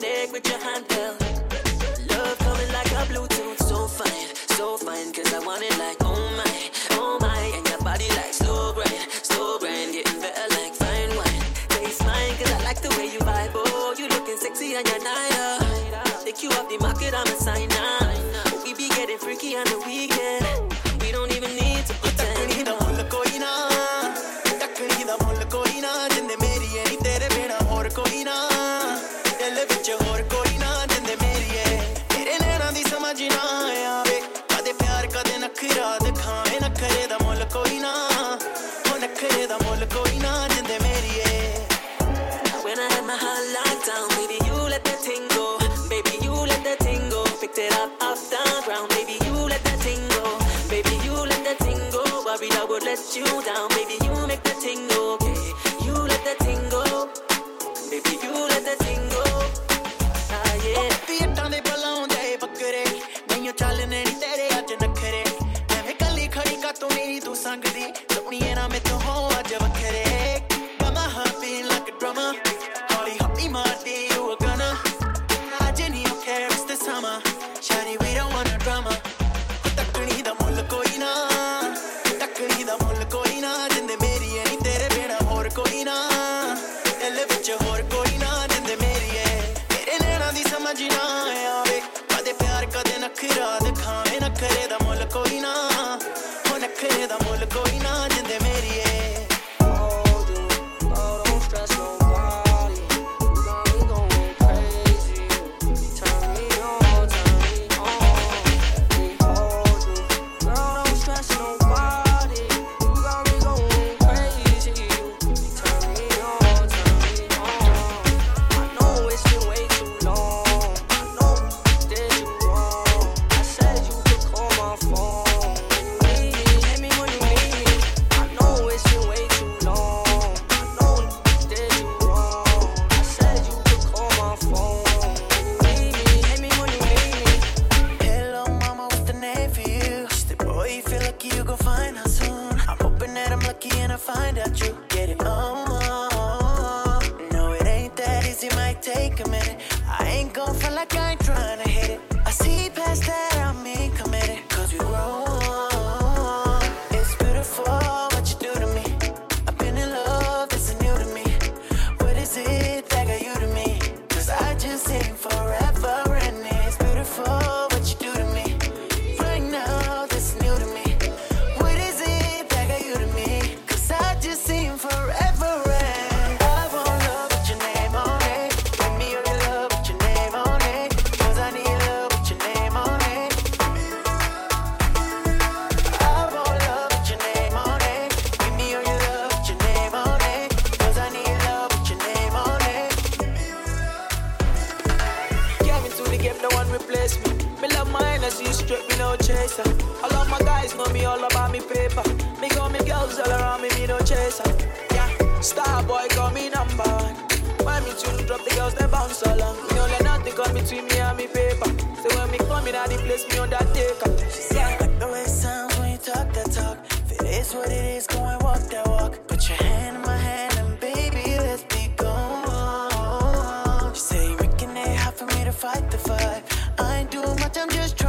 neck with your down. Baby, you let that thing go. Baby, you let that thing go. Picked it up off the ground. Baby, you let that thing go. Baby, you let that thing go. Worried I would let you down. Baby, you make that thing go. lucky and I find out you get it on. No, it ain't that easy, might take a minute. I ain't gon' feel like I ain't game, no one replace me. Me love my energy, straight, me no chaser. All of my guys know me all about me paper. Me got me girls all around me, me no chaser. Yeah, star boy got me number one. When me tune drop, the girls they bounce along. Me don't let nothing come between me and me paper. So when me come in, I the place me undertaker. Yeah, like the way it sounds when you talk that talk. If it is what it is, go and walk that walk. Put your hand I'm just trying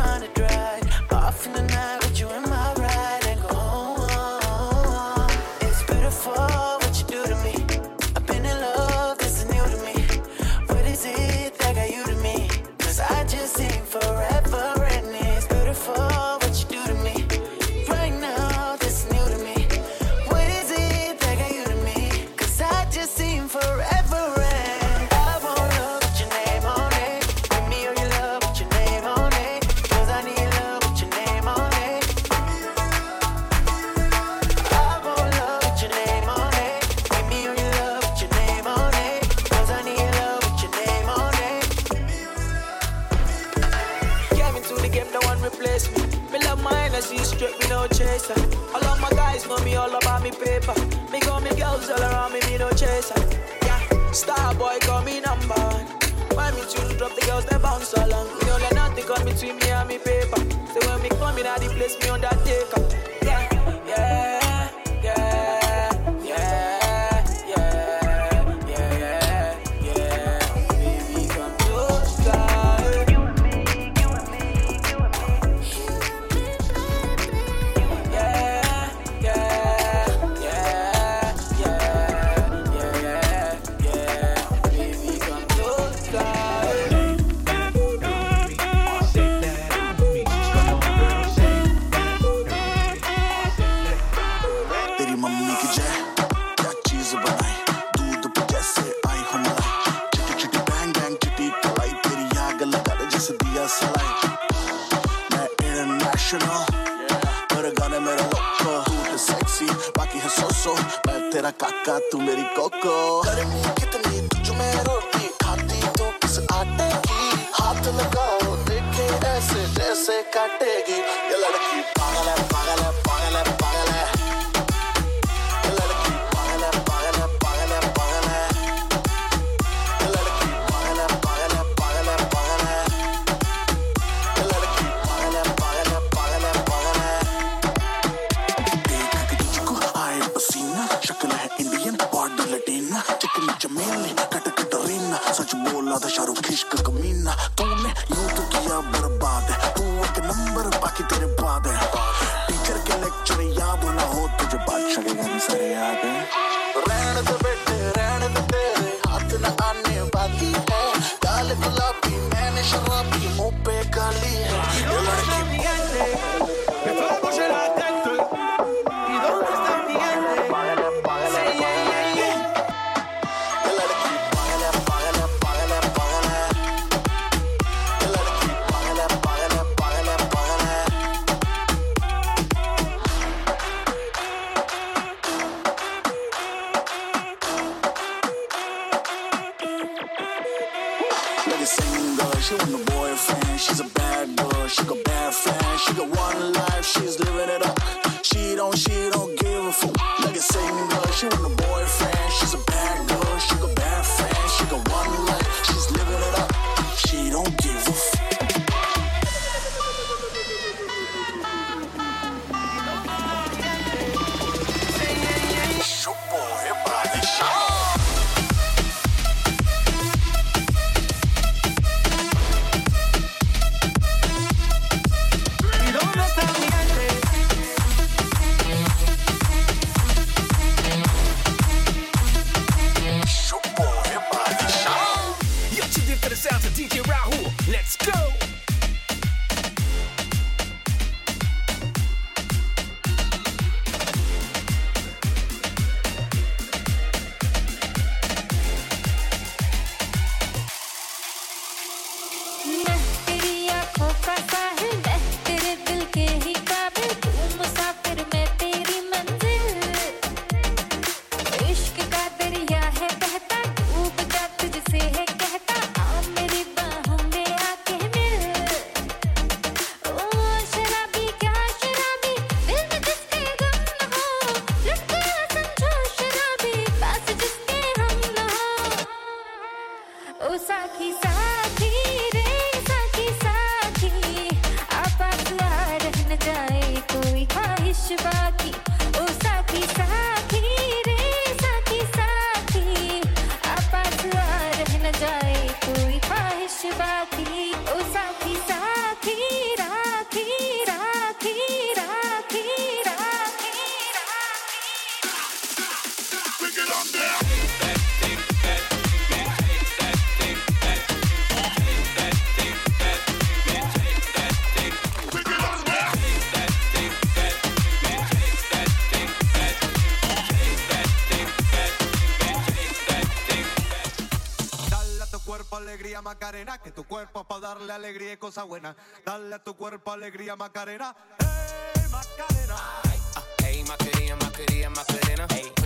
alegría Macarena, que tu cuerpo para darle alegría y cosas buenas. Dale a tu cuerpo alegría Macarena, hey Macarena. Ay, ah, hey Macarena, Macarena, Macarena. Hey.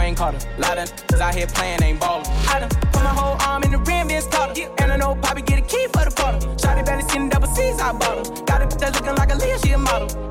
Wayne Carter. Lot of cause out here playing ain't ballin'. I done put my whole arm in the rim, been starter. Yeah. And I know Poppy get a key for the bottle. Shotty belly skin double C's, I bought him. Got it, that's looking like a Leah, she a model.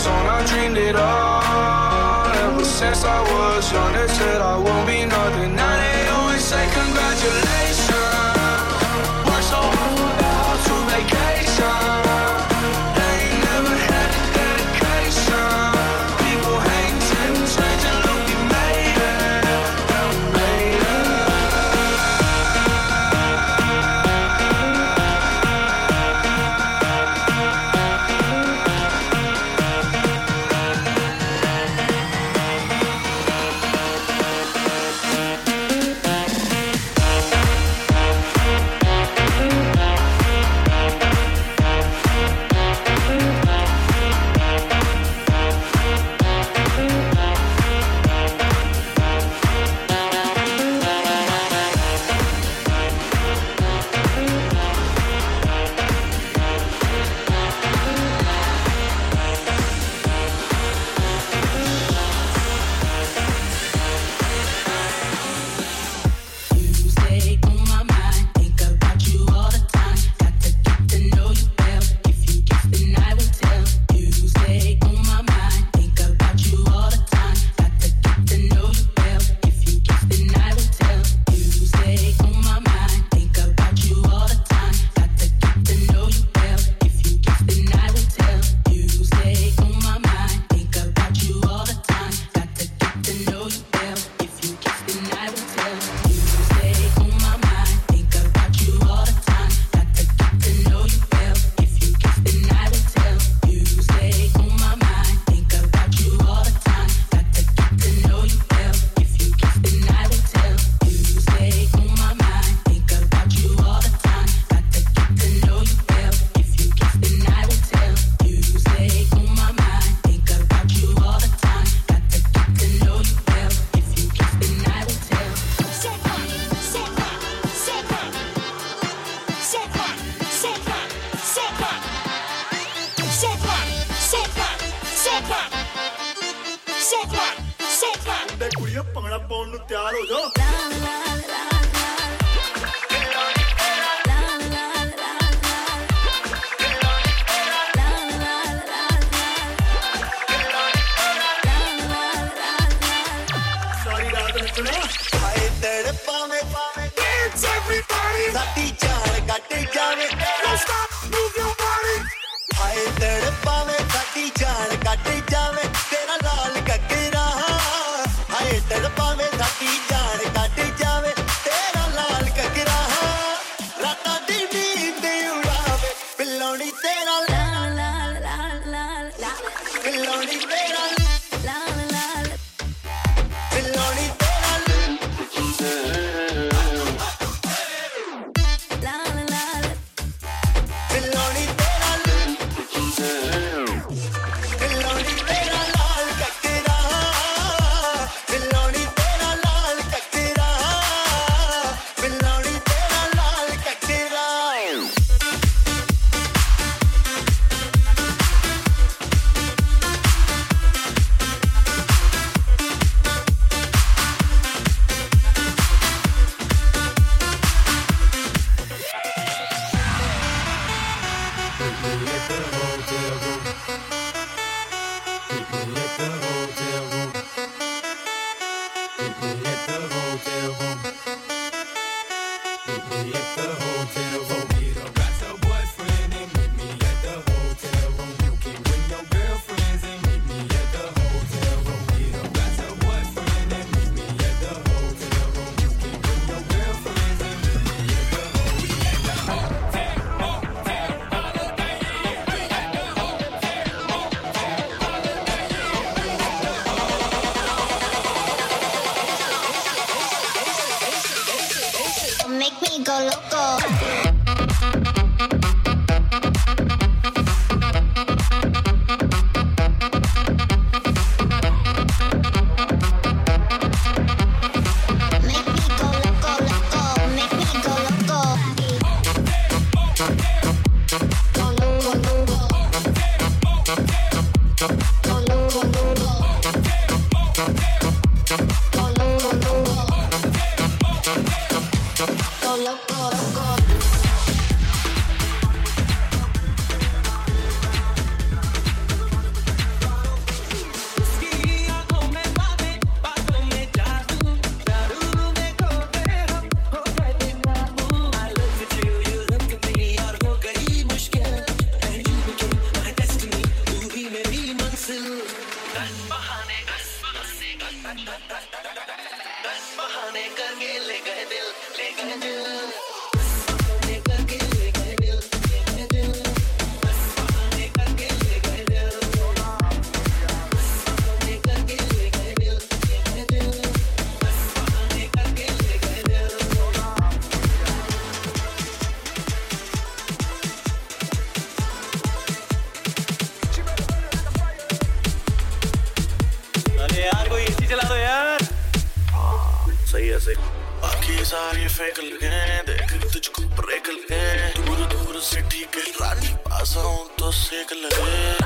was I dreamed it all. Ever since I was young, they said I won't be nothing. Now they always say congratulations. that the sick of living.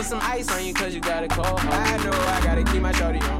put some ice on you cause you got a cold. I know I gotta keep my shorty on.